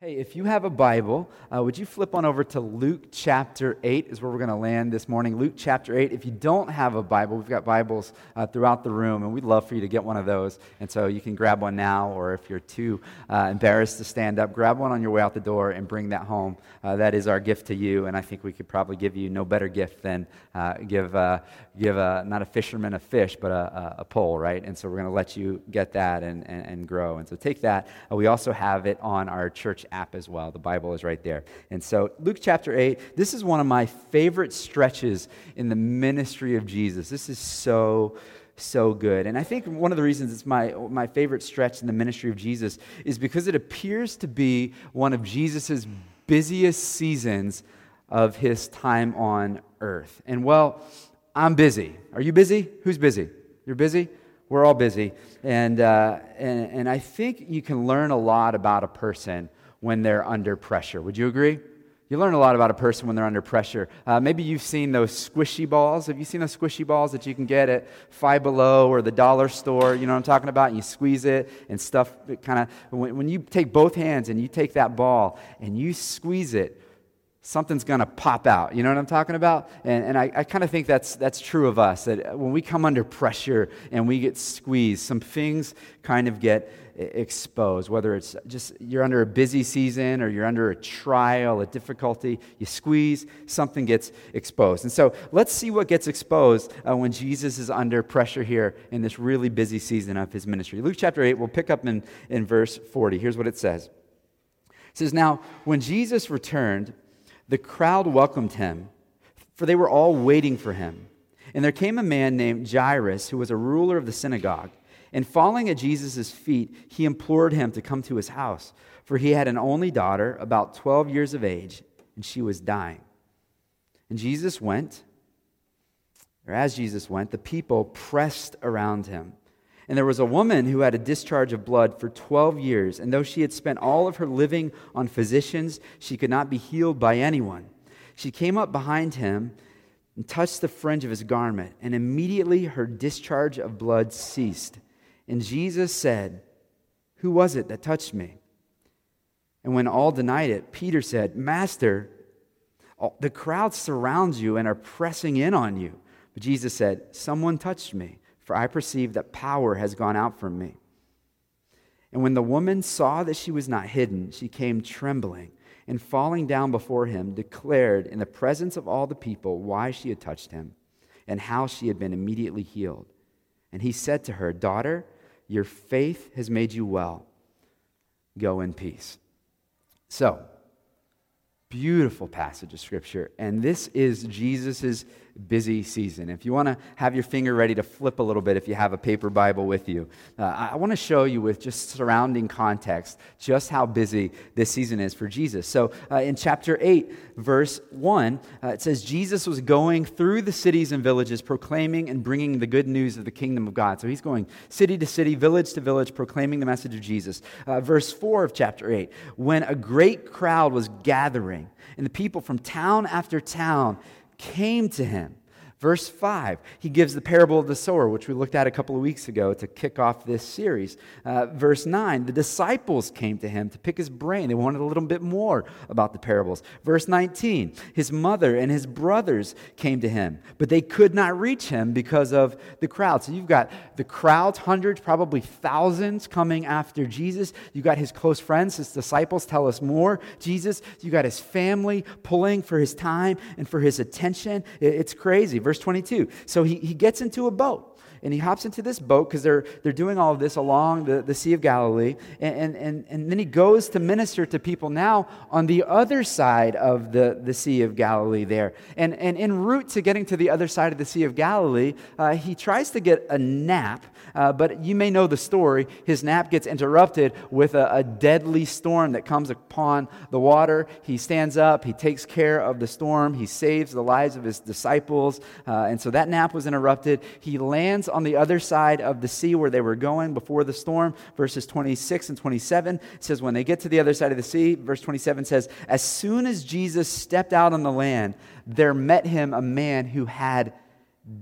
Hey, if you have a Bible, uh, would you flip on over to Luke chapter 8 is where we're going to land this morning. Luke chapter 8. If you don't have a Bible, we've got Bibles uh, throughout the room, and we'd love for you to get one of those. And so you can grab one now, or if you're too uh, embarrassed to stand up, grab one on your way out the door and bring that home. Uh, that is our gift to you, and I think we could probably give you no better gift than uh, give, uh, give a, not a fisherman a fish, but a, a pole, right? And so we're going to let you get that and, and, and grow. And so take that. we also have it on our church app as well. The Bible is right there. And so, Luke chapter 8, this is one of my favorite stretches in the ministry of Jesus. This is so so good. And I think one of the reasons it's my, my favorite stretch in the ministry of Jesus is because it appears to be one of Jesus' busiest seasons of his time on earth. And well, I'm busy. Are you busy? Who's busy? You're busy? We're all busy. And, uh, and, and I think you can learn a lot about a person when they're under pressure. Would you agree? You learn a lot about a person when they're under pressure. Uh, maybe you've seen those squishy balls. Have you seen those squishy balls that you can get at Five Below or the dollar store? You know what I'm talking about? And you squeeze it and stuff kind of. When, when you take both hands and you take that ball and you squeeze it, something's going to pop out. You know what I'm talking about? And, and I, I kind of think that's, that's true of us, that when we come under pressure and we get squeezed, some things kind of get exposed, whether it's just you're under a busy season or you're under a trial, a difficulty, you squeeze, something gets exposed. And so let's see what gets exposed uh, when Jesus is under pressure here in this really busy season of his ministry. Luke chapter 8, we'll pick up in, in verse 40. Here's what it says It says, Now, when Jesus returned, the crowd welcomed him, for they were all waiting for him. And there came a man named Jairus, who was a ruler of the synagogue. And falling at Jesus' feet, he implored him to come to his house, for he had an only daughter, about 12 years of age, and she was dying. And Jesus went, or as Jesus went, the people pressed around him. And there was a woman who had a discharge of blood for 12 years, and though she had spent all of her living on physicians, she could not be healed by anyone. She came up behind him and touched the fringe of his garment, and immediately her discharge of blood ceased. And Jesus said, Who was it that touched me? And when all denied it, Peter said, Master, the crowd surrounds you and are pressing in on you. But Jesus said, Someone touched me, for I perceive that power has gone out from me. And when the woman saw that she was not hidden, she came trembling and falling down before him, declared in the presence of all the people why she had touched him and how she had been immediately healed. And he said to her, Daughter, your faith has made you well. Go in peace. So, beautiful passage of scripture. And this is Jesus' busy season. If you want to have your finger ready to flip a little bit, if you have a paper Bible with you, uh, I want to show you with just surrounding context just how busy this season is for Jesus. So uh, in chapter 8, verse 1, uh, it says, Jesus was going through the cities and villages, proclaiming and bringing the good news of the kingdom of God. So he's going city to city, village to village, proclaiming the message of Jesus. Uh, verse 4 of chapter 8, when a great crowd was gathering, and the people from town after town came to him. Verse 5, he gives the parable of the sower, which we looked at a couple of weeks ago to kick off this series. Uh, verse 9, the disciples came to him to pick his brain. They wanted a little bit more about the parables. Verse 19, his mother and his brothers came to him, but they could not reach him because of the crowd. So you've got the crowds, hundreds, probably thousands coming after Jesus. You've got his close friends, his disciples tell us more. Jesus, you got his family pulling for his time and for his attention. It's crazy. Verse 22. So he, he gets into a boat and he hops into this boat because they're, they're doing all of this along the, the Sea of Galilee. And, and, and then he goes to minister to people now on the other side of the, the Sea of Galilee there. And, and en route to getting to the other side of the Sea of Galilee, uh, he tries to get a nap. Uh, but you may know the story. His nap gets interrupted with a, a deadly storm that comes upon the water. He stands up, he takes care of the storm, he saves the lives of his disciples. Uh, and so that nap was interrupted. He lands on the other side of the sea where they were going before the storm. Verses 26 and 27 says, When they get to the other side of the sea, verse 27 says, As soon as Jesus stepped out on the land, there met him a man who had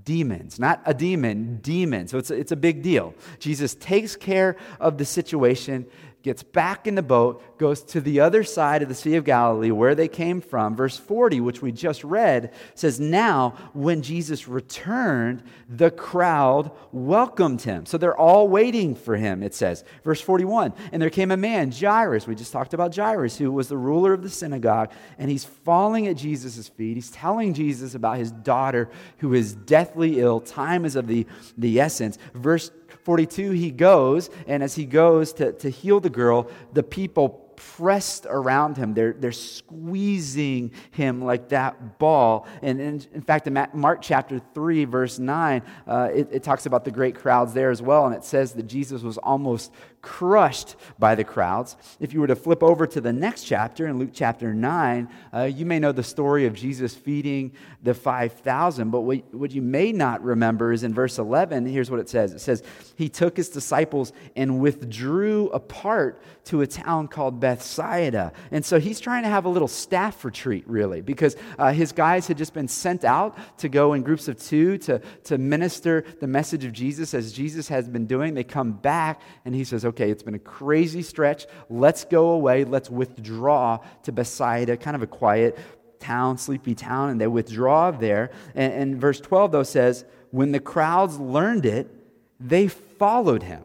demons. Not a demon, demons. So it's a, it's a big deal. Jesus takes care of the situation gets back in the boat, goes to the other side of the Sea of Galilee where they came from. Verse 40, which we just read, says, Now, when Jesus returned, the crowd welcomed him. So they're all waiting for him, it says. Verse 41, and there came a man, Jairus. We just talked about Jairus, who was the ruler of the synagogue, and he's falling at Jesus' feet. He's telling Jesus about his daughter who is deathly ill. Time is of the, the essence. Verse 42, he goes, and as he goes to, to heal the girl, the people pressed around him. They're, they're squeezing him like that ball. And in, in fact, in Mark chapter 3, verse 9, uh, it, it talks about the great crowds there as well. And it says that Jesus was almost crushed by the crowds. If you were to flip over to the next chapter, in Luke chapter 9, uh, you may know the story of Jesus feeding the 5,000. But what, what you may not remember is in verse 11, here's what it says it says, He took his disciples and withdrew apart to a town called Bethsaida. And so he's trying to have a little staff retreat, really, because uh, his guys had just been sent out to go in groups of two to, to minister the message of Jesus as Jesus has been doing. They come back, and he says, Okay, okay, it's been a crazy stretch. Let's go away. Let's withdraw to Bethsaida, kind of a quiet town, sleepy town, and they withdraw there. And, and verse 12, though, says, When the crowds learned it, they followed him.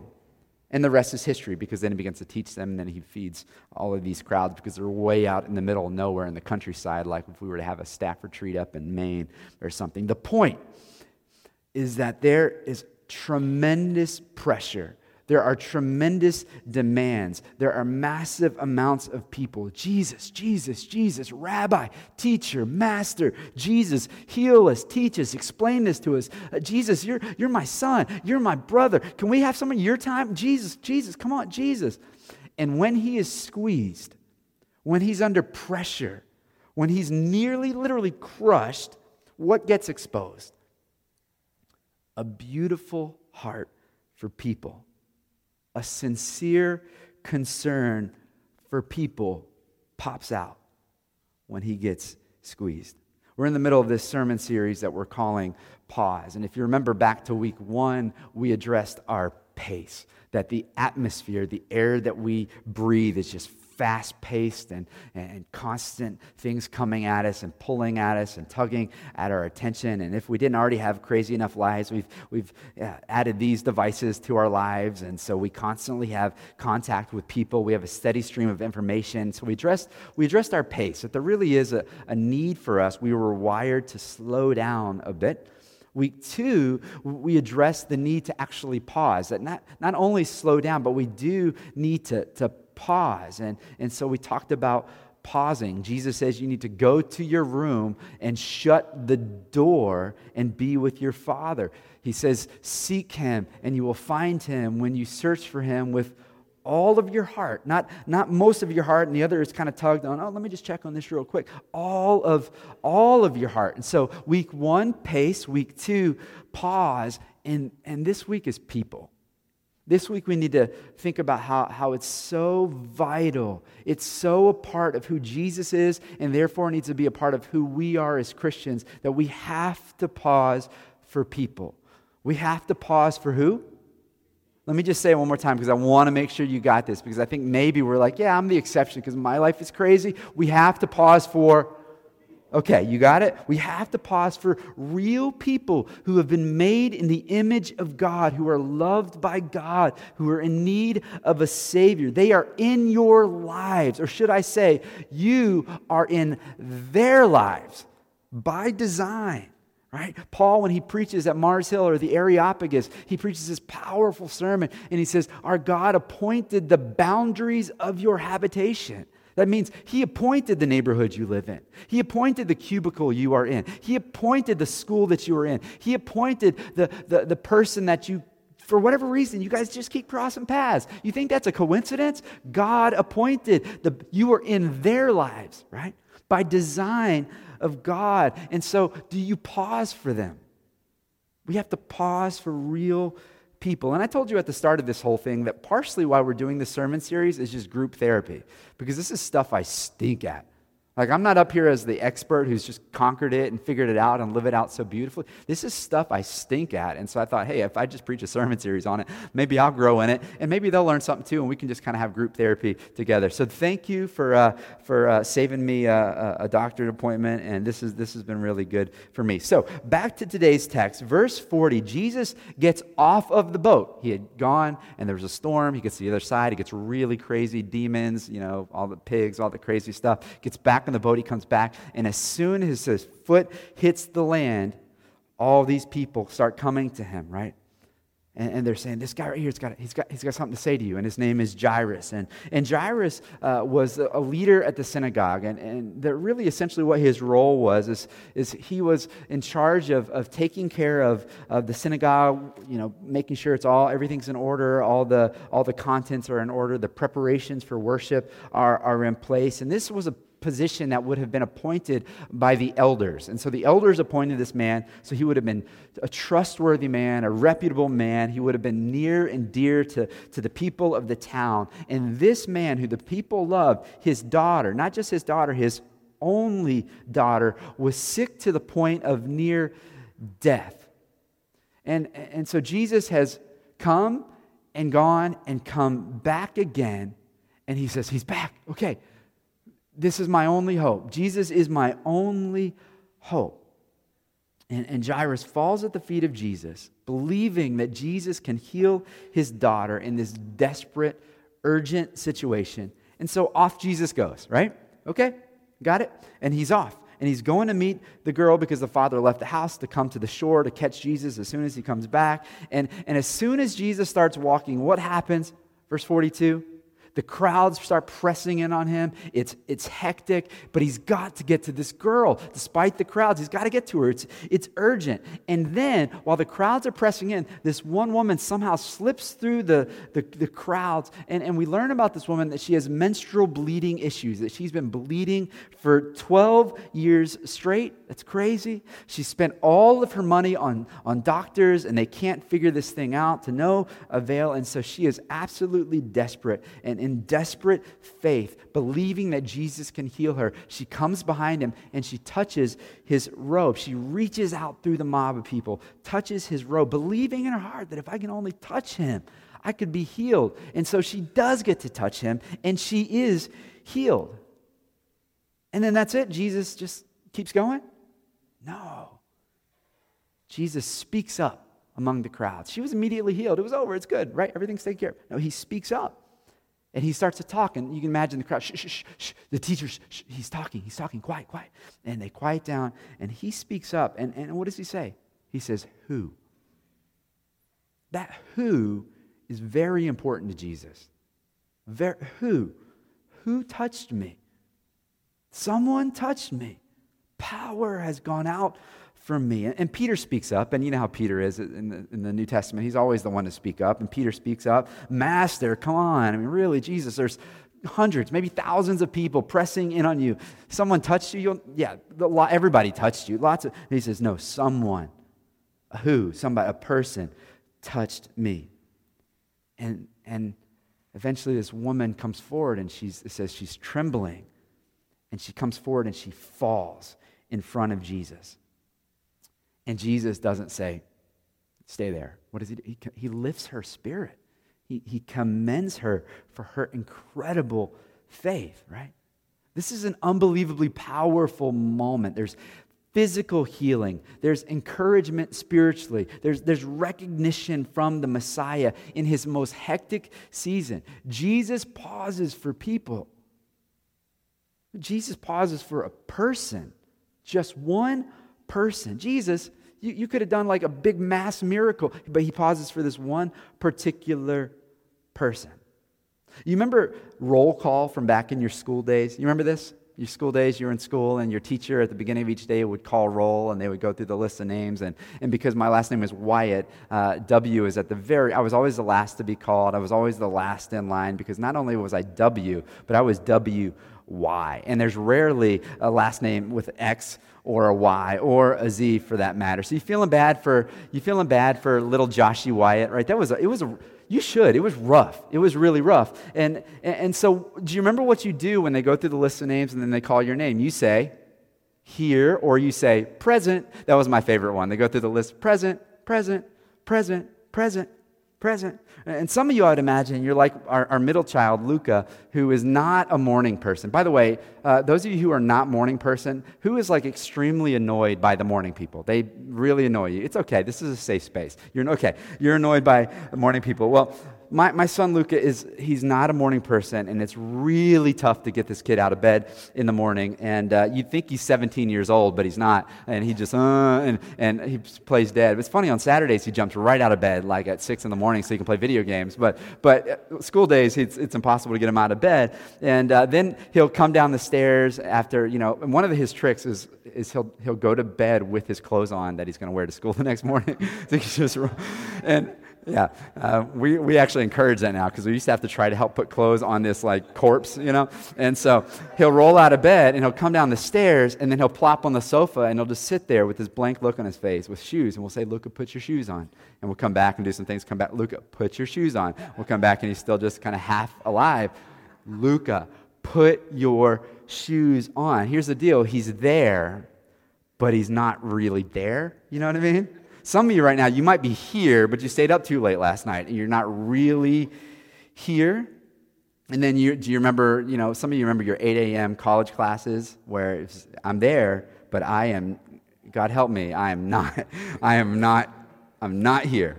And the rest is history because then he begins to teach them, and then he feeds all of these crowds because they're way out in the middle of nowhere in the countryside, like if we were to have a staff retreat up in Maine or something. The point is that there is tremendous pressure there are tremendous demands. There are massive amounts of people. Jesus, Jesus, Jesus, Rabbi, teacher, master, Jesus, heal us, teach us, explain this to us. Uh, Jesus, you're, you're my son. You're my brother. Can we have some of your time? Jesus, Jesus, come on, Jesus. And when he is squeezed, when he's under pressure, when he's nearly literally crushed, what gets exposed? A beautiful heart for people a sincere concern for people pops out when he gets squeezed. We're in the middle of this sermon series that we're calling Pause. And if you remember back to week one, we addressed our pace, that the atmosphere, the air that we breathe is just fast paced and, and constant things coming at us and pulling at us and tugging at our attention. And if we didn't already have crazy enough lives, we've, we've uh, added these devices to our lives. And so we constantly have contact with people. We have a steady stream of information. So we addressed, we addressed our pace, that there really is a, a need for us. We were wired to slow down a bit. Week two, we address the need to actually pause, that not, not only slow down, but we do need to, to pause. And, and so we talked about pausing. Jesus says you need to go to your room and shut the door and be with your Father. He says, Seek him and you will find him when you search for him with all of your heart not, not most of your heart and the other is kind of tugged on oh let me just check on this real quick all of all of your heart and so week one pace week two pause and and this week is people this week, we need to think about how, how it's so vital. It's so a part of who Jesus is, and therefore needs to be a part of who we are as Christians, that we have to pause for people. We have to pause for who? Let me just say it one more time because I want to make sure you got this because I think maybe we're like, yeah, I'm the exception because my life is crazy. We have to pause for Okay, you got it? We have to pause for real people who have been made in the image of God, who are loved by God, who are in need of a Savior. They are in your lives, or should I say, you are in their lives by design. Right? Paul, when he preaches at Mars Hill or the Areopagus, he preaches this powerful sermon and he says, Our God appointed the boundaries of your habitation. That means He appointed the neighborhood you live in. He appointed the cubicle you are in. He appointed the school that you are in. He appointed the, the, the person that you, for whatever reason, you guys just keep crossing paths. You think that's a coincidence? God appointed the, you are in their lives, right? By design of God. And so, do you pause for them? We have to pause for real people. And I told you at the start of this whole thing that partially why we're doing this sermon series is just group therapy, because this is stuff I stink at. Like, I'm not up here as the expert who's just conquered it and figured it out and live it out so beautifully. This is stuff I stink at. And so I thought, hey, if I just preach a sermon series on it, maybe I'll grow in it and maybe they'll learn something too and we can just kind of have group therapy together. So thank you for, uh, for uh, saving me a, a doctorate appointment. And this, is, this has been really good for me. So back to today's text, verse 40. Jesus gets off of the boat. He had gone and there was a storm. He gets to the other side. He gets really crazy demons, you know, all the pigs, all the crazy stuff. Gets back in the boat, he comes back, and as soon as his foot hits the land, all these people start coming to him, right? And, and, they're saying, This guy right here, he's got, he's, got, he's got something to say to you. And his name is Jairus. And, and Jairus uh, was a leader at the synagogue. And, and the, really, essentially, what his role was is, is he was in charge of, of taking care of, of the synagogue, you know, making sure it's all, everything's in order, all the, all the contents are in order, the preparations for worship are, are in place. And this was a position that would have been appointed by the elders. And so the elders appointed this man, so he would have been a trustworthy man, a reputable man. He would have been near and dear to, to the people of the town. And this man, who the people loved, his daughter, not just his daughter, his only daughter, was sick to the point of near death. And, and so Jesus has come and gone and come back again. And he says, He's back. Okay, this is my only hope. Jesus is my only hope. And, and Jairus falls at the feet of Jesus, believing that Jesus can heal his daughter in this desperate, urgent situation. And so off Jesus goes, right? Okay, got it? And he's off. And he's going to meet the girl because the father left the house to come to the shore to catch Jesus as soon as he comes back. And, and as soon as Jesus starts walking, what happens? Verse 42 the crowds start pressing in on him. It's, it's hectic, but he's got to get to this girl. Despite the crowds, he's got to get to her. It's, it's urgent. And then, while the crowds are pressing in, this one woman somehow slips through the, the, the crowds. And, and we learn about this woman that she has menstrual bleeding issues, that she's been bleeding for 12 years straight. That's crazy. She spent all of her money on, on doctors, and they can't figure this thing out to no avail. And so she is absolutely desperate. And in desperate faith, believing that Jesus can heal her, she comes behind him and she touches his robe. She reaches out through the mob of people, touches his robe, believing in her heart that if I can only touch him, I could be healed. And so she does get to touch him, and she is healed. And then that's it. Jesus just keeps going? No. Jesus speaks up among the crowds. She was immediately healed. It was over. It's good, right? Everything's taken care of. No, he speaks up. And he starts to talk, and you can imagine the crowd, shh, shh, shh. The teacher, shh, shh. he's talking, he's talking, quiet, quiet. And they quiet down, and he speaks up. And, and what does he say? He says, Who? That who is very important to Jesus. Ver- who? Who touched me? Someone touched me. Power has gone out from me. And Peter speaks up, and you know how Peter is in the, in the New Testament. He's always the one to speak up. And Peter speaks up, Master, come on. I mean, really, Jesus, there's hundreds, maybe thousands of people pressing in on you. Someone touched you? You'll, yeah, everybody touched you. Lots of. he says, No, someone. Who? Somebody, a person touched me. And, and eventually this woman comes forward and she says she's trembling. And she comes forward and she falls in front of Jesus. And Jesus doesn't say, stay there. What does he do? He, he lifts her spirit. He, he commends her for her incredible faith, right? This is an unbelievably powerful moment. There's physical healing, there's encouragement spiritually, there's, there's recognition from the Messiah in his most hectic season. Jesus pauses for people. Jesus pauses for a person, just one person. Jesus, you, you could have done like a big mass miracle, but he pauses for this one particular person. You remember roll call from back in your school days? You remember this? Your school days, you were in school, and your teacher at the beginning of each day would call roll, and they would go through the list of names. And, and because my last name is Wyatt, uh, W is at the very, I was always the last to be called. I was always the last in line because not only was I W, but I was W Y. And there's rarely a last name with X or a Y or a Z for that matter. So you feeling bad for you feeling bad for little Joshy Wyatt, right? That was a, it was a You should. It was rough. It was really rough. And, and so, do you remember what you do when they go through the list of names and then they call your name? You say, here, or you say, present. That was my favorite one. They go through the list present, present, present, present, present. And some of you, I would imagine, you're like our, our middle child, Luca, who is not a morning person. By the way, uh, those of you who are not morning person, who is like extremely annoyed by the morning people? They really annoy you. It's okay. This is a safe space. You're okay. You're annoyed by the morning people. Well, my, my son Luca is, he's not a morning person, and it's really tough to get this kid out of bed in the morning. And uh, you'd think he's 17 years old, but he's not. And he just, uh, and, and he plays dead. It's funny, on Saturdays, he jumps right out of bed, like at 6 in the morning, so he can play video games. But, but uh, school days, it's, it's impossible to get him out of bed. And uh, then he'll come down the stairs after, you know, and one of his tricks is, is he'll, he'll go to bed with his clothes on that he's going to wear to school the next morning. so he's just, and, yeah, uh, we, we actually encourage that now because we used to have to try to help put clothes on this like corpse, you know. And so he'll roll out of bed and he'll come down the stairs and then he'll plop on the sofa and he'll just sit there with this blank look on his face with shoes and we'll say, "Luca, put your shoes on." And we'll come back and do some things. Come back, Luca, put your shoes on. We'll come back and he's still just kind of half alive. Luca, put your shoes on. Here's the deal: he's there, but he's not really there. You know what I mean? Some of you right now, you might be here, but you stayed up too late last night and you're not really here. And then you, do you remember, you know, some of you remember your 8 a.m. college classes where I'm there, but I am, God help me, I am not, I am not, I'm not here,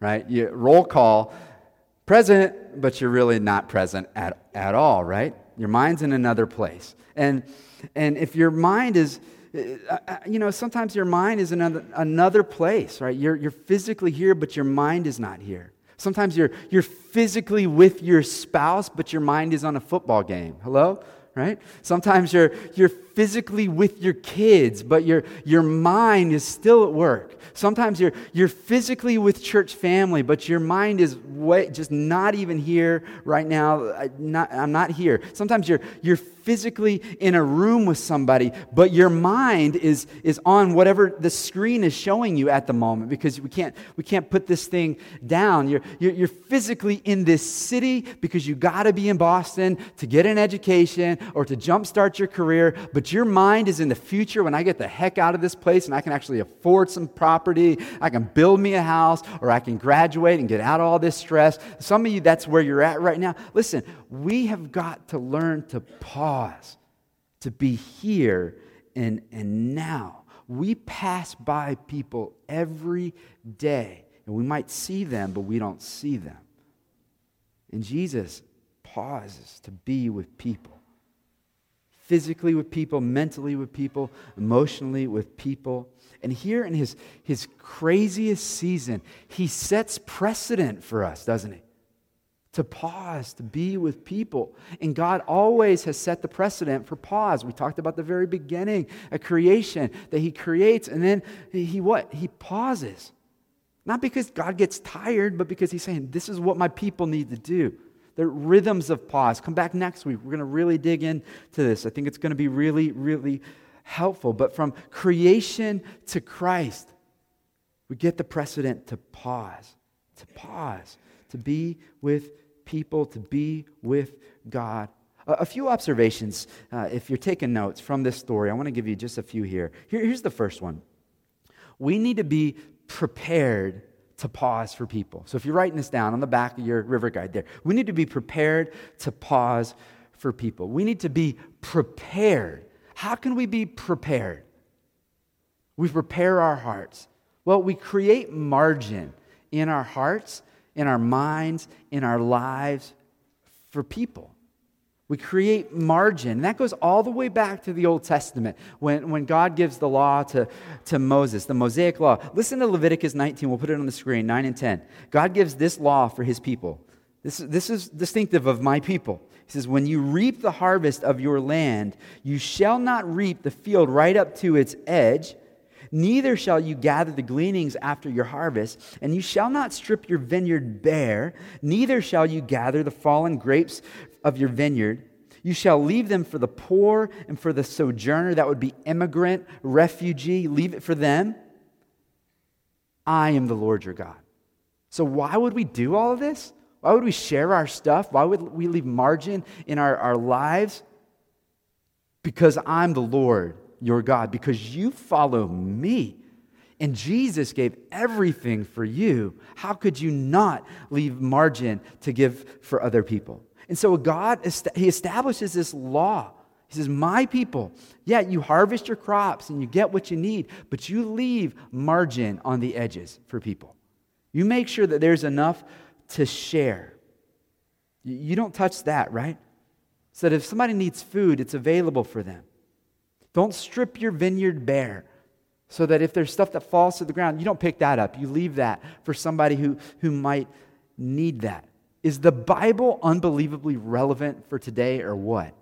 right? You, roll call, present, but you're really not present at, at all, right? Your mind's in another place. And, and if your mind is, Uh, uh, you know, sometimes your mind is in another, another place, right? You're, you're physically here, but your mind is not here. Sometimes you're, you're physically with your spouse, but your mind is on a football game. Hello? Right? Sometimes you're, you're physically with your kids, but your, your mind is still at work. Sometimes you're, you're physically with church family, but your mind is way, just not even here right now. I, not, I'm not here. Sometimes you're, you're physically in a room with somebody, but your mind is, is on whatever the screen is showing you at the moment because we can't, we can't put this thing down. You're, you're, you're physically in this city because you got to be in Boston to get an education or to jumpstart your career, but your mind is in the future when I get the heck out of this place and I can actually afford some property, I can build me a house, or I can graduate and get out of all this stress. Some of you, that's where you're at right now. Listen, we have got to learn to pause, to be here and, and now. We pass by people every day, and we might see them, but we don't see them. And Jesus pauses to be with people physically with people, mentally with people, emotionally with people. And here in his, his craziest season, he sets precedent for us, doesn't he? to pause, to be with people. And God always has set the precedent for pause. We talked about the very beginning, a creation that He creates, and then He what? He pauses. Not because God gets tired, but because He's saying, This is what my people need to do. The rhythms of pause. Come back next week. We're going to really dig into this. I think it's going to be really, really helpful. But from creation to Christ, we get the precedent to pause, to pause, to be with people to be with God. A, few observations, uh, if you're taking notes from this story, I want to give you just a few here. here. Here's the first one we need to be prepared to pause for people. So if you're writing this down on the back of your river guide there, we need to be prepared to pause for people. We need to be prepared. How can we be prepared? We prepare our hearts. Well, we create margin in our hearts in our minds, in our lives for people. We create margin. And that goes all the way back to the Old Testament when, when God gives the law to, to Moses, the Mosaic law. Listen to Leviticus 19. We'll put it on the screen, 9 and 10. God gives this law for his people. This, this is distinctive of my people. He says, When you reap the harvest of your land, you shall not reap the field right up to its edge Neither shall you gather the gleanings after your harvest, and you shall not strip your vineyard bare, neither shall you gather the fallen grapes of your vineyard. You shall leave them for the poor and for the sojourner, that would be immigrant, refugee, leave it for them. I am the Lord your God. So, why would we do all of this? Why would we share our stuff? Why would we leave margin in our, our lives? Because I'm the Lord, your God, because you follow me. And Jesus gave everything for you. How could you not leave margin to give for other people? And so God, He establishes this law. He says, My people, yeah, you harvest your crops and you get what you need, but you leave margin on the edges for people. You make sure that there's enough to share. You don't touch that, right? So that if somebody needs food, it's available for them. Don't strip your vineyard bare so that if there's stuff that falls to the ground, you don't pick that up. You leave that for somebody who, who might need that. Is the Bible unbelievably relevant for today or what?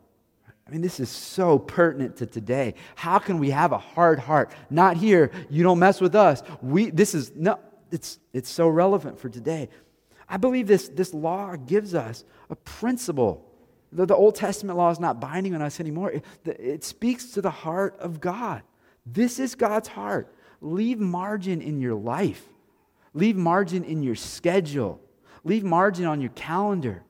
I mean, this is so pertinent to today. How can we have a hard heart? Not here, you don't mess with us. We, this is, no, it's, it's so relevant for today. I believe this, this law gives us a principle. The, the Old Testament law is not binding on us anymore. It, it speaks to the heart of God. This is God's heart. Leave margin in your life, leave margin in your schedule, leave margin on your calendar.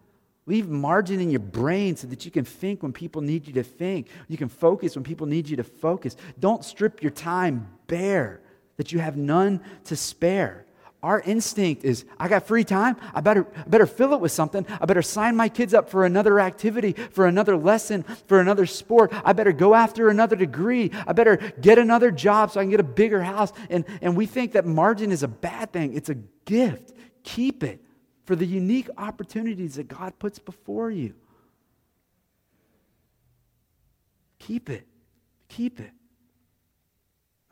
Leave margin in your brain so that you can think when people need you to think. You can focus when people need you to focus. Don't strip your time bare that you have none to spare. Our instinct is, I got free time. I better, I better fill it with something. I better sign my kids up for another activity, for another lesson, for another sport. I better go after another degree. I better get another job so I can get a bigger house. And, and we think that margin is a bad thing. It's a gift. Keep it for the unique opportunities that God puts before you. Keep it. Keep it.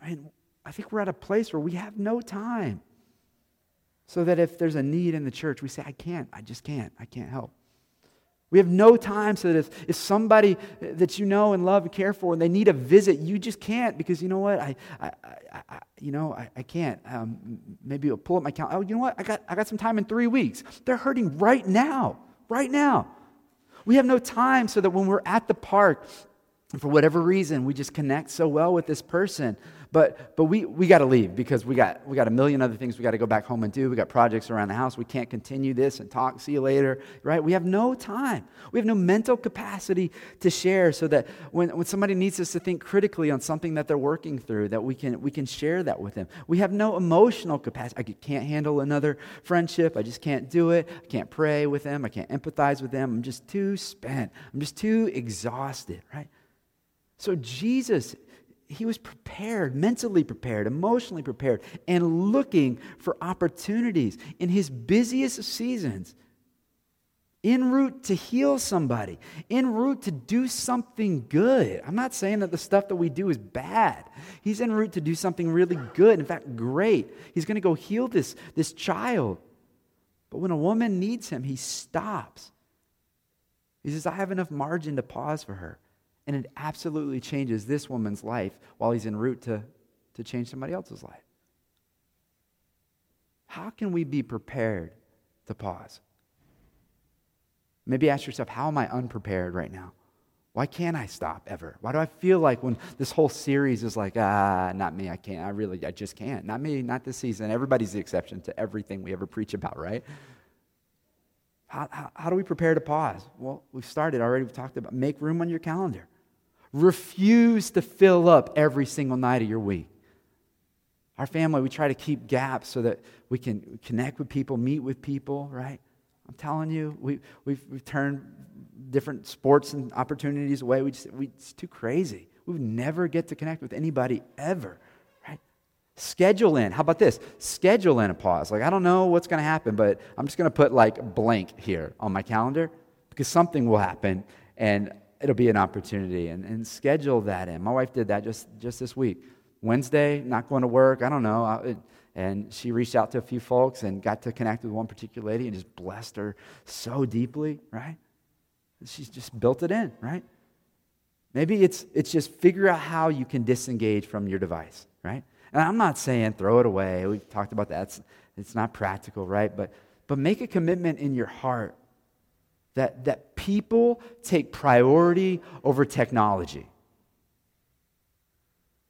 I mean, I think we're at a place where we have no time so that if there's a need in the church, we say, I can't, I just can't, I can't help. We have no time so that if, if somebody that you know and love and care for and they need a visit, you just can't because you know what? I, I, I, you know, I, I can't. Um, maybe I'll pull up my calendar. Oh, you know what? I got, I got some time in three weeks. They're hurting right now, right now. We have no time so that when we're at the park, for whatever reason, we just connect so well with this person but, but we, we got to leave because we got, we got a million other things we got to go back home and do. We got projects around the house. We can't continue this and talk. See you later, right? We have no time. We have no mental capacity to share so that when, when somebody needs us to think critically on something that they're working through, that we can, we can share that with them. We have no emotional capacity. I can't handle another friendship. I just can't do it. I can't pray with them. I can't empathize with them. I'm just too spent. I'm just too exhausted, right? So Jesus he was prepared, mentally prepared, emotionally prepared, and looking for opportunities in his busiest seasons. En route to heal somebody, en route to do something good. I'm not saying that the stuff that we do is bad. He's en route to do something really good, in fact, great. He's going to go heal this, this child. But when a woman needs him, he stops. He says, I have enough margin to pause for her. And it absolutely changes this woman's life while he's en route to, to change somebody else's life. How can we be prepared to pause? Maybe ask yourself, how am I unprepared right now? Why can't I stop ever? Why do I feel like when this whole series is like, ah, not me, I can't. I really, I just can't. Not me, not this season. Everybody's the exception to everything we ever preach about, right? How, how, how do we prepare to pause? Well, we've started already. We've talked about make room on your calendar. Refuse to fill up every single night of your week. Our family, we try to keep gaps so that we can connect with people, meet with people, right? I'm telling you, we, we've, we've turned different sports and opportunities away. We just, we, it's too crazy. We would never get to connect with anybody ever, right? Schedule in. How about this? Schedule in a pause. Like, I don't know what's going to happen, but I'm just going to put like blank here on my calendar because something will happen. And it'll be an opportunity and, and schedule that in. My wife did that just, just this week. Wednesday, not going to work, I don't know. I, and she reached out to a few folks and got to connect with one particular lady and just blessed her so deeply, right? She's just built it in, right? Maybe it's, it's just figure out how you can disengage from your device, right? And I'm not saying throw it away. We've talked about that. It's, it's not practical, right? But, but make a commitment in your heart that, that people take priority over technology.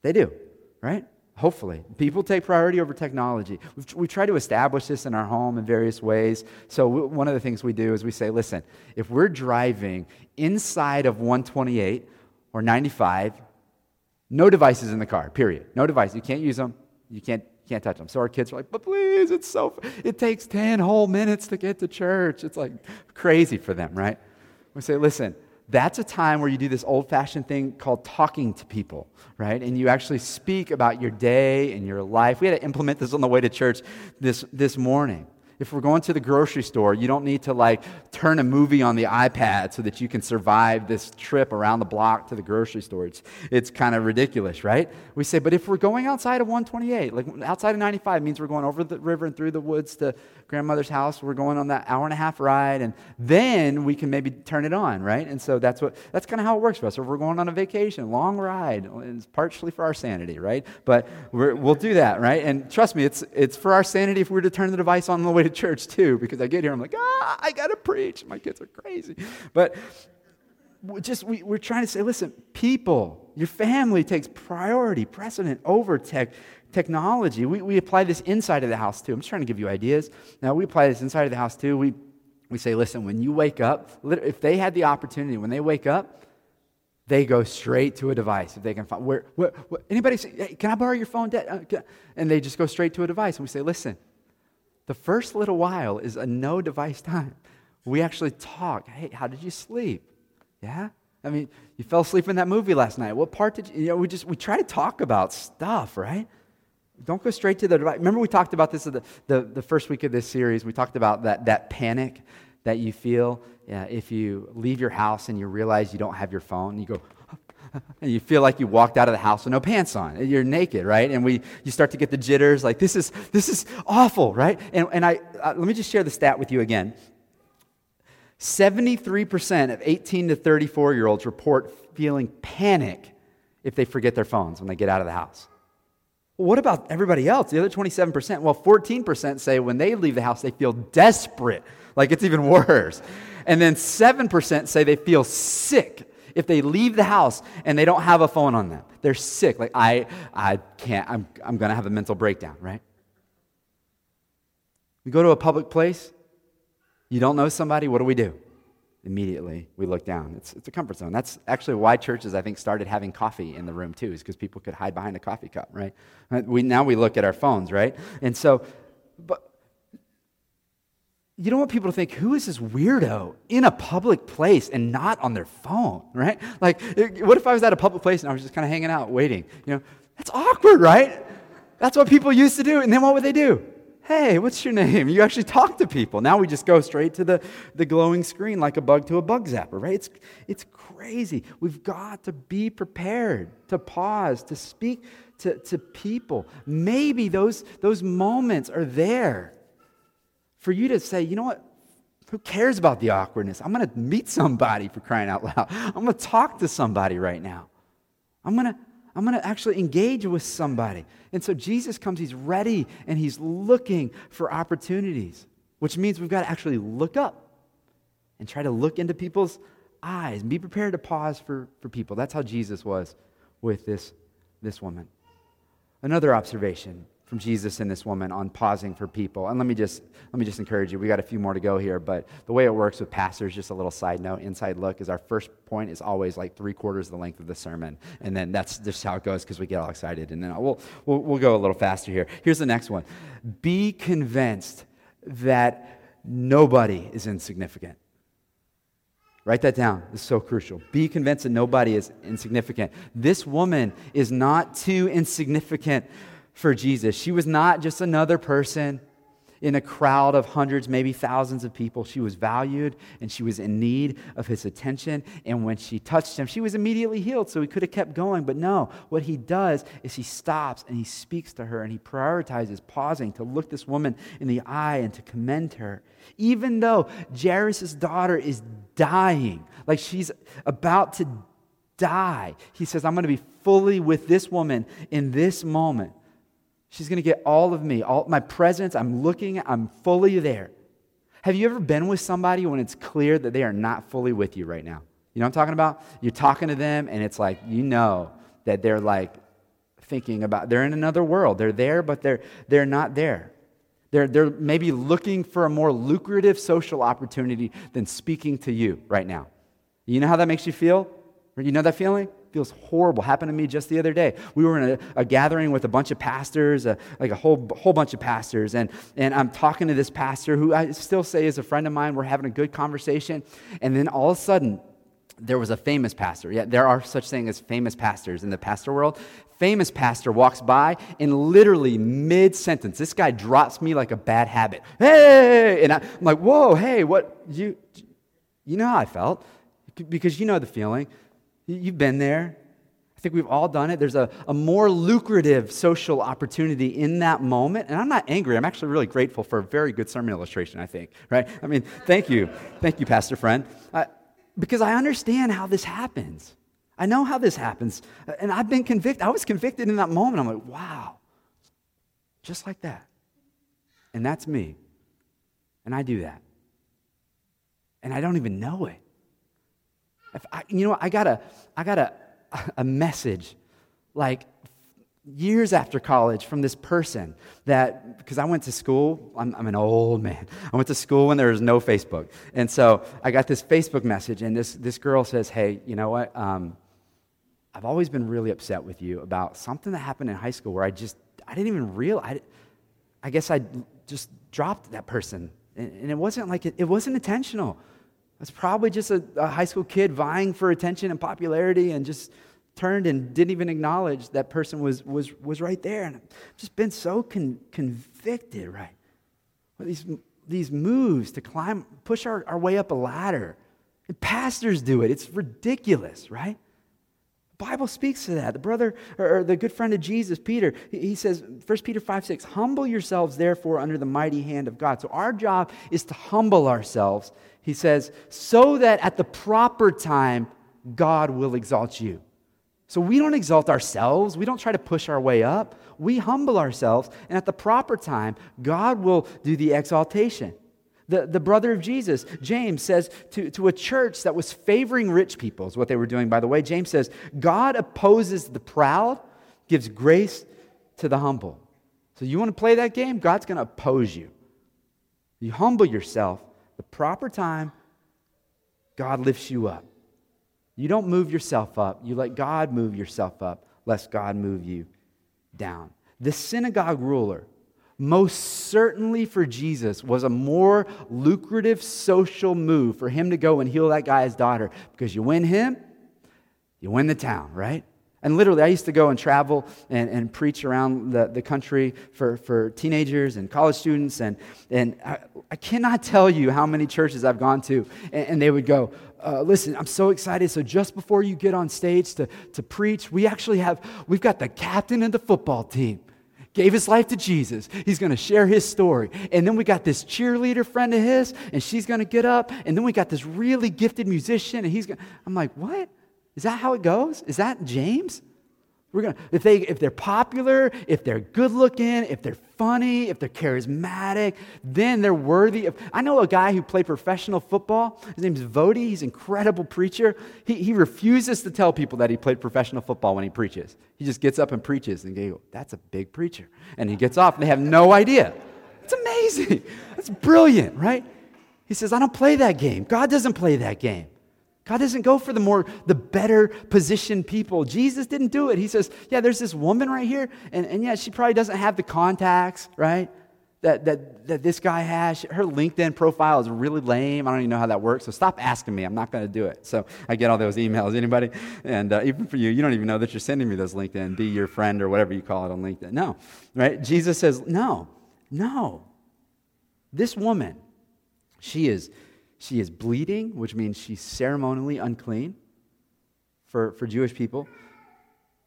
They do, right? Hopefully. People take priority over technology. We've, we try to establish this in our home in various ways. So, we, one of the things we do is we say, listen, if we're driving inside of 128 or 95, no devices in the car, period. No device. You can't use them. You can't, can't touch them. So our kids are like, but please, it's so, it takes 10 whole minutes to get to church. It's like crazy for them, right? We say, listen, that's a time where you do this old fashioned thing called talking to people, right? And you actually speak about your day and your life. We had to implement this on the way to church this, this morning. If we're going to the grocery store, you don't need to like turn a movie on the iPad so that you can survive this trip around the block to the grocery store. It's, it's kind of ridiculous, right? We say, but if we're going outside of 128, like outside of 95 means we're going over the river and through the woods to grandmother's house. We're going on that hour and a half ride, and then we can maybe turn it on, right? And so that's what that's kind of how it works for us. If we're going on a vacation, long ride, it's partially for our sanity, right? But we will do that, right? And trust me, it's it's for our sanity if we were to turn the device on on the way to church too, because I get here, I'm like, ah, I gotta preach. My kids are crazy, but just we, we're trying to say, listen, people, your family takes priority, precedent over tech technology. We, we apply this inside of the house too. I'm just trying to give you ideas. Now, we apply this inside of the house too. We, we say, listen, when you wake up, if they had the opportunity, when they wake up, they go straight to a device if they can find where, where, where anybody say hey, can i borrow your phone uh, and they just go straight to a device and we say listen the first little while is a no device time we actually talk hey how did you sleep yeah i mean you fell asleep in that movie last night what part did you you know we just we try to talk about stuff right don't go straight to the device. Remember, we talked about this the, the, the, first week of this series. We talked about that, that panic that you feel yeah, if you leave your house and you realize you don't have your phone. You go, and you feel like you walked out of the house with no pants on. You're naked, right? And we, you start to get the jitters, like this is, this is awful, right? And, and I, uh, let me just share the stat with you again. 73% of 18 to 34 year olds report feeling panic if they forget their phones when they get out of the house. What about everybody else? The other 27%? Well, 14% say when they leave the house, they feel desperate, like it's even worse. And then 7% say they feel sick if they leave the house and they don't have a phone on them. They're sick. Like, I, I can't, I'm, I'm going to have a mental breakdown, right? We go to a public place, you don't know somebody, what do we do? Immediately we look down. It's, it's a comfort zone. That's actually why churches, I think, started having coffee in the room too, is because people could hide behind a coffee cup, right? We, now we look at our phones, right? And so, but you don't want people to think, who is this weirdo in a public place and not on their phone, right? Like, eh, what if I was at a public place and I was just kind of hanging out waiting? You know, that's awkward, right? That's what people used to do. And then what would they do? Hey, what's your name? You actually talk to people. Now we just go straight to the, the glowing screen like a bug to a bug zapper, right? It's, it's crazy. We've got to be prepared to pause, to speak to, to people. Maybe those, those moments are there for you to say, you know what? Who cares about the awkwardness? I'm going to meet somebody for crying out loud. I'm going to talk to somebody right now. I'm going to I'm going to actually engage with somebody. And so Jesus comes, he's ready, and he's looking for opportunities, which means we've got to actually look up and try to look into people's eyes and be prepared to pause for, for people. That's how Jesus was with this, this woman. Another observation from Jesus and this woman on pausing for people. And let me just let me just encourage you. We got a few more to go here, but the way it works with pastors, just a little side note, inside look, is our first point is always like three quarters the length of the sermon, and then that's just how it goes because we get all excited, and then we'll, we'll we'll go a little faster here. Here's the next one: Be convinced that nobody is insignificant. Write that down. Is so crucial. Be convinced that nobody is insignificant. This woman is not too insignificant for Jesus. She was not just another person in a crowd of hundreds, maybe thousands of people. She was valued and she was in need of his attention. And when she touched him, she was immediately healed. So he could have kept going. But no, what he does is he stops and he speaks to her and he prioritizes pausing to look this woman in the eye and to commend her. Even though Jairus' daughter is dying, like she's about to die, he says, I'm going to be fully with this woman in this moment. She's going to get all of me, all my presence. I'm looking, I'm fully there. Have you ever been with somebody when it's clear that they are not fully with you right now? You know what I'm talking about? You're talking to them, and it's like, you know that they're like thinking about. They're in another world. They're there, but they're, they're not there. They're, they're maybe looking for a more lucrative social opportunity than speaking to you right now. You know how that makes you feel? You know that feeling? Feels horrible. Happened to me just the other day. We were in a, a gathering with a bunch of pastors, a, like a whole, whole bunch of pastors, and, and I'm talking to this pastor who I still say is a friend of mine. We're having a good conversation, and then all of a sudden, there was a famous pastor. Yeah, there are such things as famous pastors in the pastor world. Famous pastor walks by and literally mid sentence, this guy drops me like a bad habit. Hey! And I, am like, whoa, hey, what? You, you know how I felt? Because you know the feeling. You've been there. I think we've all done it. There's a, a more lucrative social opportunity in that moment. And I'm not angry. I'm actually really grateful for a very good sermon illustration, I think, right? I mean, thank you. Thank you, Pastor Friend. Uh, because I understand how this happens. I know how this happens. And I've been convicted. I was convicted in that moment. I'm like, wow, just like that. And that's me. And I do that. And I don't even know it. I, you know, I got a, I got a, a message like years after college from this person that because i went to school I'm, I'm, an old man. I went to school when there was no facebook. And so i got this facebook message and this, this girl says hey you know what? Um, i've always been really upset with you about something that happened in high school where i just i didn't even realize i, I guess i just dropped that person. And, and it wasn't like it, it wasn't intentional it's probably just a, a high school kid vying for attention and popularity and just turned and didn't even acknowledge that person was, was, was right there. And I've just been so con- convicted, right? these, these moves to climb, push our, our way up a ladder. And pastors do it. It's ridiculous, right? The Bible speaks to that. The brother, or, the good friend of Jesus, Peter, he, he says, 1 Peter 5 6, humble yourselves therefore under the mighty hand of God. So our job is to humble ourselves. He says, so that at the proper time, God will exalt you. So we don't exalt ourselves. We don't try to push our way up. We humble ourselves, and at the proper time, God will do the exaltation. The, the brother of Jesus, James, says to, to a church that was favoring rich people, is what they were doing, by the way. James says, God opposes the proud, gives grace to the humble. So you want to play that game? God's going to oppose you. You humble yourself, the proper time, God lifts you up. You don't move yourself up. You let God move yourself up, lest God move you down. The synagogue ruler, most certainly for Jesus, was a more lucrative social move for him to go and heal that guy's daughter because you win him, you win the town, right? And literally, I used to go and travel and, and preach around the, the country for, for teenagers and college students. And, and I, I cannot tell you how many churches I've gone to, and, and they would go, uh, listen, I'm so excited. So just before you get on stage to, to preach, we actually have, we've got the captain of the football team. Gave his life to Jesus. He's going to share his story. And then we got this cheerleader friend of his, and she's going to get up. And then we got this really gifted musician, and he's going I'm like, what? Is that how it goes? Is that James? We're gonna, if, they, if they're popular, if they're good looking, if they're funny, if they're charismatic, then they're worthy of. I know a guy who played professional football. His name's Vody. He's an incredible preacher. He, he refuses to tell people that he played professional football when he preaches. He just gets up and preaches and they go, That's a big preacher. And he gets off and they have no idea. It's amazing. That's brilliant, right? He says, I don't play that game. God doesn't play that game. God doesn't go for the more, the better positioned people. Jesus didn't do it. He says, yeah, there's this woman right here, and, and yeah, she probably doesn't have the contacts, right? That, that, that this guy has. Her LinkedIn profile is really lame. I don't even know how that works. So stop asking me. I'm not going to do it. So I get all those emails. Anybody? And uh, even for you, you don't even know that you're sending me those LinkedIn. Be your friend or whatever you call it on LinkedIn. No, right? Jesus says, no, no. This woman, she is she is bleeding, which means she's ceremonially unclean for, for Jewish people.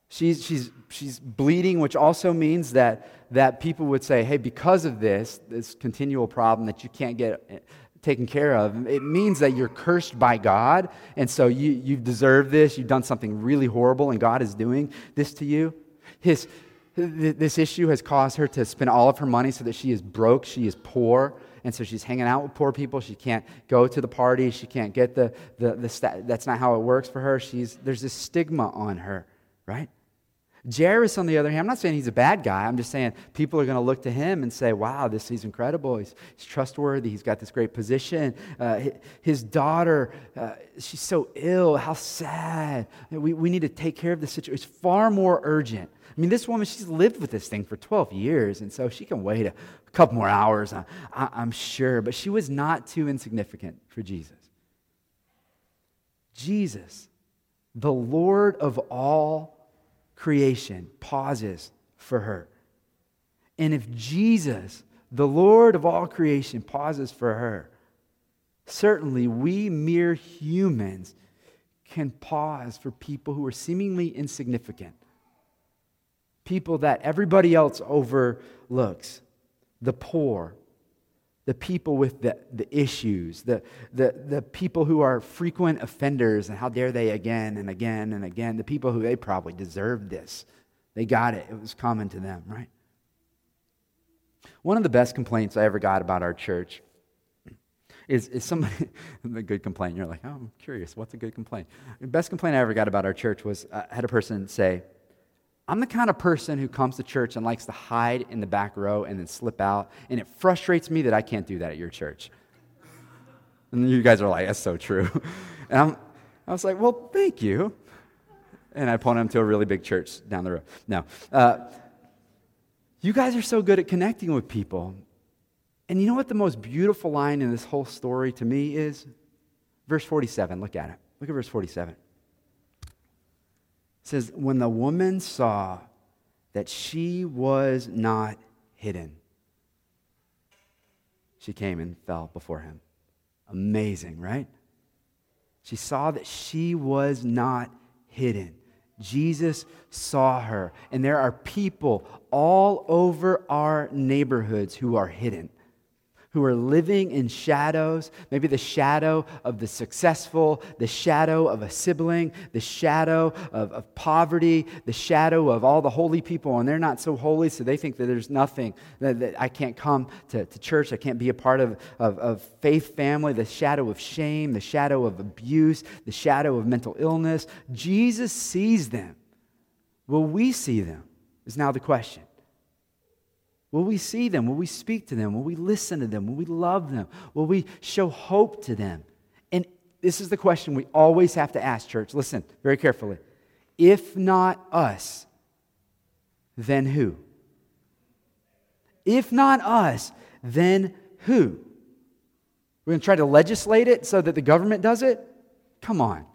She's, she's, she's bleeding, which also means that, that people would say, hey, because of this, this continual problem that you can't get eh, taken care of, it means that you're cursed by God. And so you, you deserve this. You've done something really horrible, and God is doing this to you. His, this issue has caused her to spend all of her money so that she is broke, she is poor and so she's hanging out with poor people. She can't go to the party. She can't get the, the, the stat- that's not how it works for her. She's, there's this stigma on her, right? Jairus, on the other hand, I'm not saying he's a bad guy. I'm just saying people are going to look to him and say, wow, this he's incredible. He's, he's trustworthy. He's got this great position. Uh, his daughter, uh, she's so ill. How sad. We, we need to take care of the situation. It's far more urgent. I mean, this woman, she's lived with this thing for 12 years, and so she can wait a, a couple more hours, I, I, I'm sure. But she was not too insignificant for Jesus. Jesus, the Lord of all creation pauses for her. And if Jesus, the Lord of all creation, pauses for her, certainly we mere humans can pause for people who are seemingly insignificant, people that everybody else overlooks, the poor, the people with the, the issues, the, the, the people who are frequent offenders, and how dare they again and again and again, the people who they probably deserved this. They got it, it was common to them, right? One of the best complaints I ever got about our church is, is somebody, a good complaint. You're like, oh, I'm curious, what's a good complaint? The best complaint I ever got about our church was uh, I had a person say, I'm the kind of person who comes to church and likes to hide in the back row and then slip out. And it frustrates me that I can't do that at your church. And you guys are like, that's so true. And I'm, I was like, well, thank you. And I point him to a really big church down the road. No. Uh, you guys are so good at connecting with people. And you know what the most beautiful line in this whole story to me is? Verse 47. Look at it. Look at verse 47 says, When the woman saw that she was not hidden, she came and fell before him. Amazing, right? She saw that she was not hidden. Jesus saw her. And there are people all over our neighborhoods who are hidden who are living in shadows, maybe the shadow of the successful, the shadow of a sibling, the shadow of, of poverty, the shadow of all the holy people, and they're not so holy, so they think that there's nothing, that, that I can't come to, to church, I can't be a part of, of, of faith family, the shadow of shame, the shadow of abuse, the shadow of mental illness. Jesus sees them. Will we see them? Is now the question. Will we see them? Will we speak to them? Will we listen to them? Will we love them? Will we show hope to them? And this is the question we always have to ask, church. Listen very carefully. If not us, then who? If not us, then who? We're going to try to legislate it so that the government does it? Come on.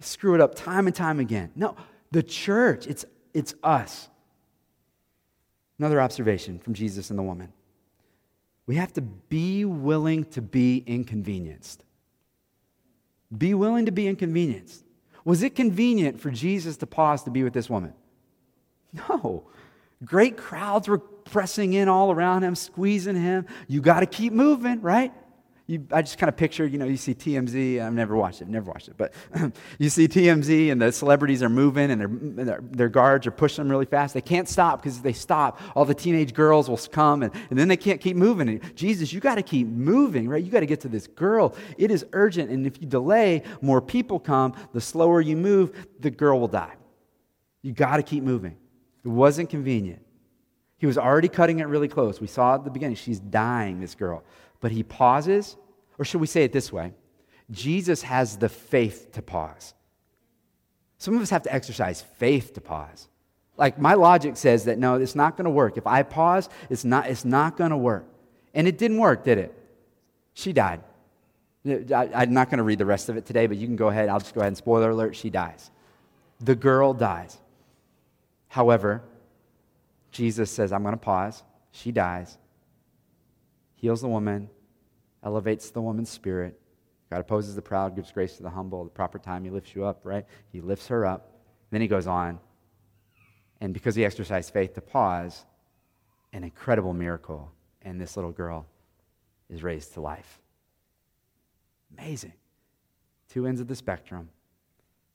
Screw it up time and time again. No, the church, it's, it's us. Another observation from Jesus and the woman. We have to be willing to be inconvenienced. Be willing to be inconvenienced. Was it convenient for Jesus to pause to be with this woman? No. Great crowds were pressing in all around him, squeezing him. You got to keep moving, right? You, I just kind of picture, you know, you see TMZ. I've never watched it, never watched it, but you see TMZ and the celebrities are moving and, and their, their, guards are pushing them really fast. They can't stop because if they stop, all the teenage girls will come and, and then they can't keep moving. And Jesus, you got to keep moving, right? You got to get to this girl. It is urgent. And if you delay, more people come. The slower you move, the girl will die. You got to keep moving. It wasn't convenient. He was already cutting it really close. We saw at the beginning, she's dying, this girl. But he pauses, or should we say it this way? Jesus has the faith to pause. Some of us have to exercise faith to pause. Like my logic says that no, it's not going to work. If I pause, it's not, it's not going to work. And it didn't work, did it? She died. I, am not going to read the rest of it today, but you can go ahead. I'll just go ahead and spoiler alert she dies. The girl dies. However, Jesus says, I'm going to pause. She dies heals the woman, elevates the woman's spirit. God opposes the proud, gives grace to the humble. At the proper time, he lifts you up, right? He lifts her up. Then he goes on. And because he exercised faith to pause, an incredible miracle. And this little girl is raised to life. Amazing. Two ends of the spectrum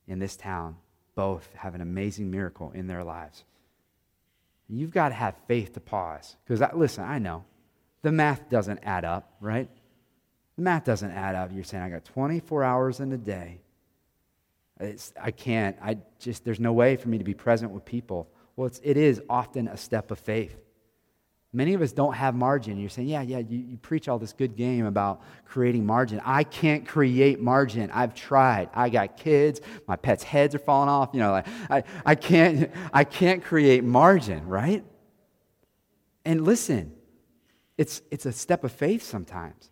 in this town both have an amazing miracle in their lives. You've got to have faith to pause. Because, listen, I know the math doesn't add up, right? The math doesn't add up. You're saying, I got 24 hours in a day. It's, I can't. I just, there's no way for me to be present with people. Well, it's, it is often a step of faith. Many of us don't have margin. You're saying, yeah, yeah, you, you, preach all this good game about creating margin. I can't create margin. I've tried. I got kids. My pets' heads are falling off. You know, like, I, I, can't, I can't create margin, right? And listen, it's, it's a step of faith sometimes.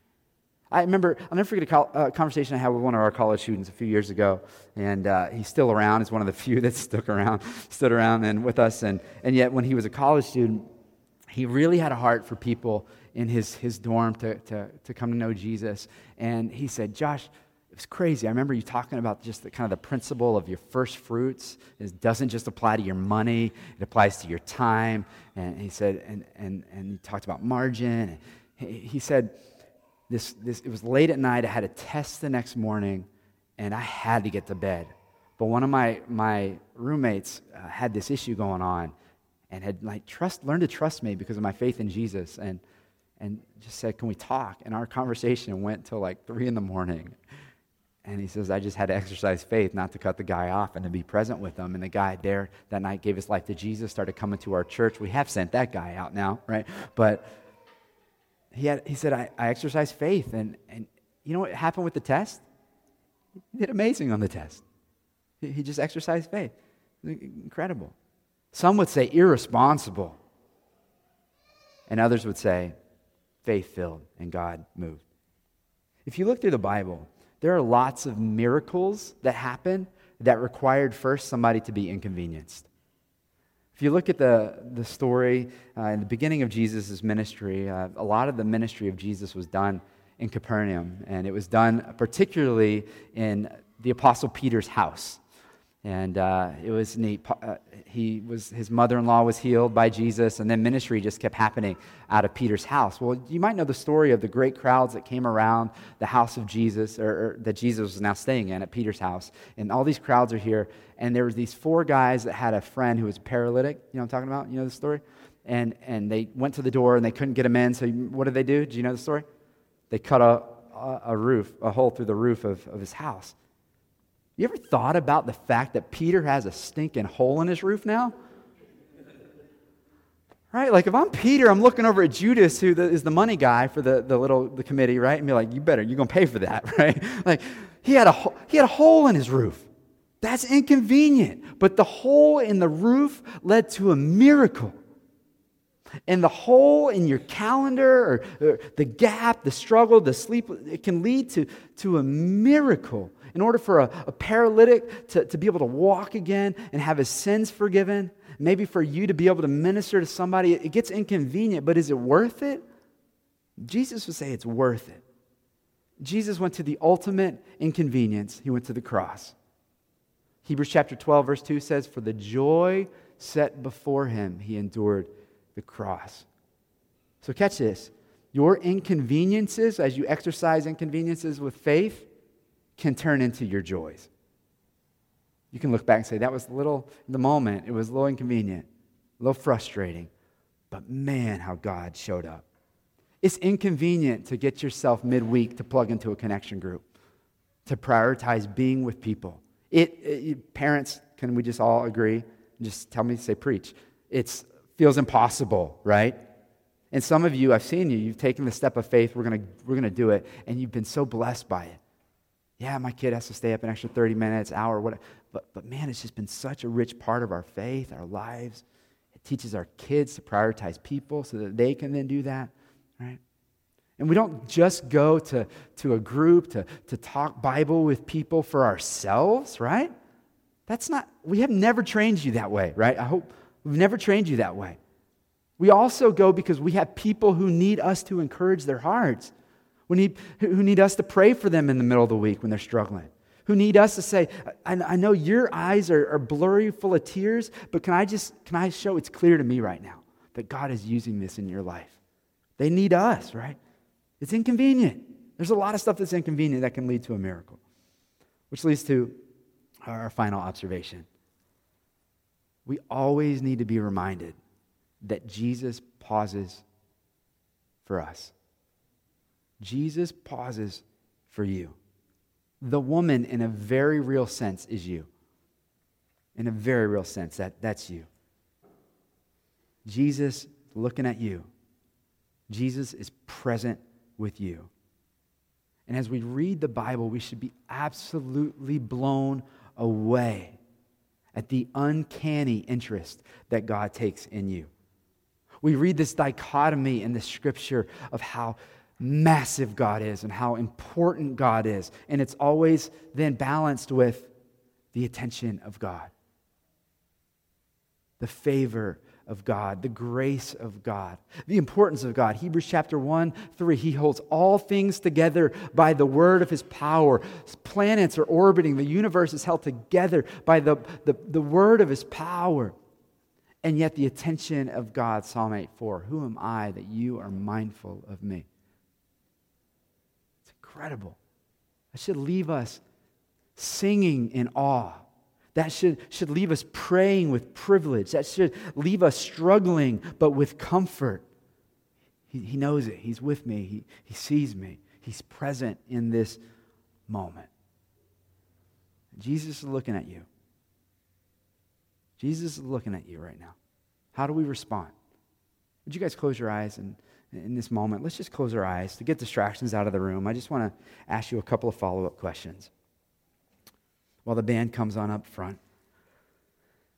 I remember, I'll never forget a uh, conversation I had with one of our college students a few years ago, and uh, he's still around. He's one of the few that stuck around, stood around and with us. And, and yet, when he was a college student, he really had a heart for people in his, his dorm to, to, to come to know Jesus. And he said, Josh, it was crazy. I remember you talking about just the kind of the principle of your first fruits. It doesn't just apply to your money, it applies to your time. And he said, and, and, and he talked about margin. He, he said, this, this, it was late at night. I had a test the next morning, and I had to get to bed. But one of my, my roommates uh, had this issue going on and had like trust, learned to trust me because of my faith in Jesus and, and just said, Can we talk? And our conversation went till like three in the morning. And he says, I just had to exercise faith not to cut the guy off and to be present with him. And the guy there that night gave his life to Jesus, started coming to our church. We have sent that guy out now, right? But he, had, he said, I, I exercised faith. And, and you know what happened with the test? He did amazing on the test. He, he just exercised faith. Incredible. Some would say irresponsible. And others would say faith filled and God moved. If you look through the Bible, there are lots of miracles that happen that required first somebody to be inconvenienced. If you look at the, the story uh, in the beginning of Jesus' ministry, uh, a lot of the ministry of Jesus was done in Capernaum, and it was done particularly in the Apostle Peter's house. And uh, it was neat. Uh, he was, his mother-in-law was healed by Jesus, and then ministry just kept happening out of Peter's house. Well, you might know the story of the great crowds that came around the house of Jesus, or, or that Jesus was now staying in at Peter's house. And all these crowds are here, and there was these four guys that had a friend who was paralytic. You know what I'm talking about? You know the story? And, and they went to the door, and they couldn't get him in, so what did they do? Do you know the story? They cut a, a roof, a hole through the roof of, of his house. You ever thought about the fact that Peter has a stinking hole in his roof now? Right? Like if I'm Peter, I'm looking over at Judas, who is the money guy for the, the little the committee, right? And be like, you better, you're gonna pay for that, right? Like he had a he had a hole in his roof. That's inconvenient. But the hole in the roof led to a miracle. And the hole in your calendar or, or the gap, the struggle, the sleep, it can lead to, to a miracle in order for a, a paralytic to, to be able to walk again and have his sins forgiven, maybe for you to be able to minister to somebody, it gets inconvenient, but is it worth it? Jesus would say it's worth it. Jesus went to the ultimate inconvenience, he went to the cross. Hebrews chapter 12, verse 2 says, For the joy set before him, he endured the cross. So, catch this. Your inconveniences, as you exercise inconveniences with faith, can turn into your joys. You can look back and say, that was a little, the moment, it was a little inconvenient, a little frustrating, but man, how God showed up. It's inconvenient to get yourself midweek to plug into a connection group, to prioritize being with people. It, it parents, can we just all agree? Just tell me, say, preach. It feels impossible, right? And some of you, I've seen you, you've taken the step of faith, we're going we're to do it, and you've been so blessed by it yeah, my kid has to stay up an extra 30 minutes, hour, whatever. But, but man, it's just been such a rich part of our faith, our lives. It teaches our kids to prioritize people so that they can then do that, right? And we don't just go to, to a group to, to talk Bible with people for ourselves, right? That's not, we have never trained you that way, right? I hope we've never trained you that way. We also go because we have people who need us to encourage their hearts who need, who need us to pray for them in the middle of the week when they're struggling, who need us to say, I, I know your eyes are, are blurry, full of tears, but can I just, can I show it's clear to me right now that God is using this in your life? They need us, right? It's inconvenient. There's a lot of stuff that's inconvenient that can lead to a miracle, which leads to our final observation. We always need to be reminded that Jesus pauses for us. Jesus pauses for you. The woman, in a very real sense, is you. In a very real sense, that, that's you. Jesus looking at you. Jesus is present with you. And as we read the Bible, we should be absolutely blown away at the uncanny interest that God takes in you. We read this dichotomy in the scripture of how massive God is and how important God is. And it's always then balanced with the attention of God, the favor of God, the grace of God, the importance of God. Hebrews chapter 1, 3, he holds all things together by the word of his power. Planets are orbiting, the universe is held together by the, the, the word of his power. And yet, the attention of God, Psalm 8 4, who am I that you are mindful of me? It's incredible. That should leave us singing in awe that should, should leave us praying with privilege. That should leave us struggling, but with comfort. He, he knows it. He's with me. He, he sees me. He's present in this moment. Jesus is looking at you. Jesus is looking at you right now. How do we respond? Would you guys close your eyes and in this moment, let's just close our eyes to get distractions out of the room. I just want to ask you a couple of follow up questions while the band comes on up front.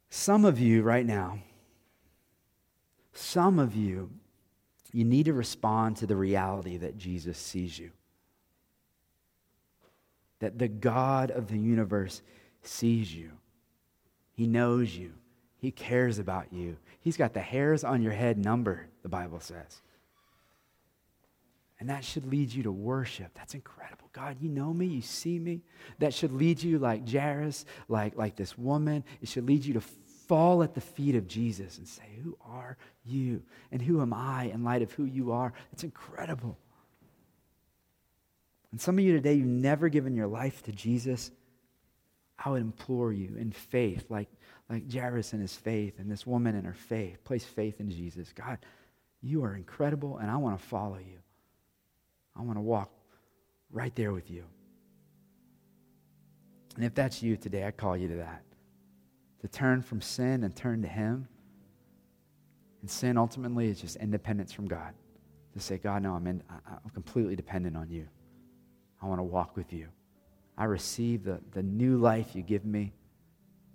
Some of you right now, some of you, you need to respond to the reality that Jesus sees you. That the God of the universe sees you. He knows you. He cares about you. He's got the hairs on your head numbered, the Bible says. And that should lead you to worship. That's incredible. God, you know me, you see me. That should lead you like Jairus, like, like this woman. It should lead you to fall at the feet of Jesus and say, Who are you? And who am I in light of who you are? It's incredible. And some of you today, you've never given your life to Jesus. I would implore you in faith, like, like Jairus in his faith and this woman in her faith, place faith in Jesus. God, you are incredible, and I want to follow you. I want to walk right there with you. And if that's you today, I call you to that. To turn from sin and turn to Him. And sin ultimately is just independence from God. To say, God, no, I'm, in, I'm completely dependent on you. I want to walk with you. I receive the, the new life you give me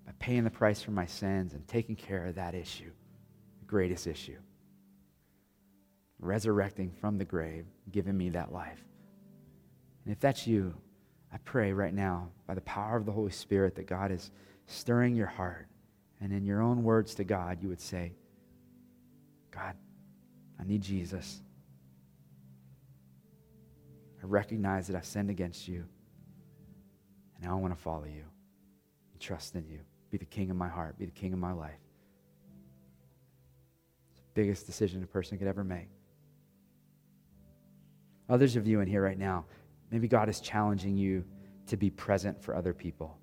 by paying the price for my sins and taking care of that issue, the greatest issue resurrecting from the grave, giving me that life. And if that's you, I pray right now, by the power of the Holy Spirit, that God is stirring your heart. And in your own words to God, you would say, God, I need Jesus. I recognize that I've sinned against you. And now I want to follow you and trust in you. Be the king of my heart, be the king of my life. It's the biggest decision a person could ever make. Others of you in here right now, maybe God is challenging you to be present for other people,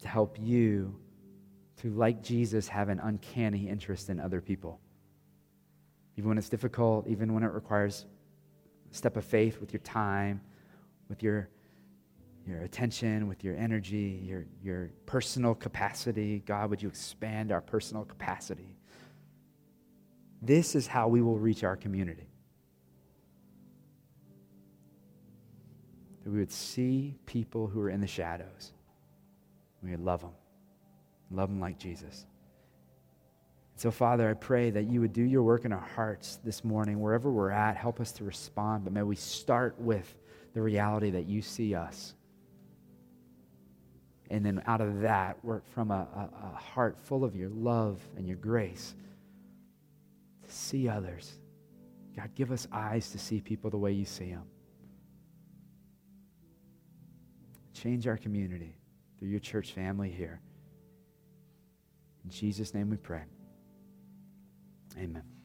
to help you to, like Jesus, have an uncanny interest in other people. Even when it's difficult, even when it requires a step of faith with your time, with your, your attention, with your energy, your, your personal capacity. God, would you expand our personal capacity? This is how we will reach our community. That we would see people who are in the shadows. We would love them. Love them like Jesus. So, Father, I pray that you would do your work in our hearts this morning, wherever we're at. Help us to respond, but may we start with the reality that you see us. And then out of that, work from a, a, a heart full of your love and your grace see others. God, give us eyes to see people the way you see them. Change our community through your church family here. In Jesus' name we pray. Amen.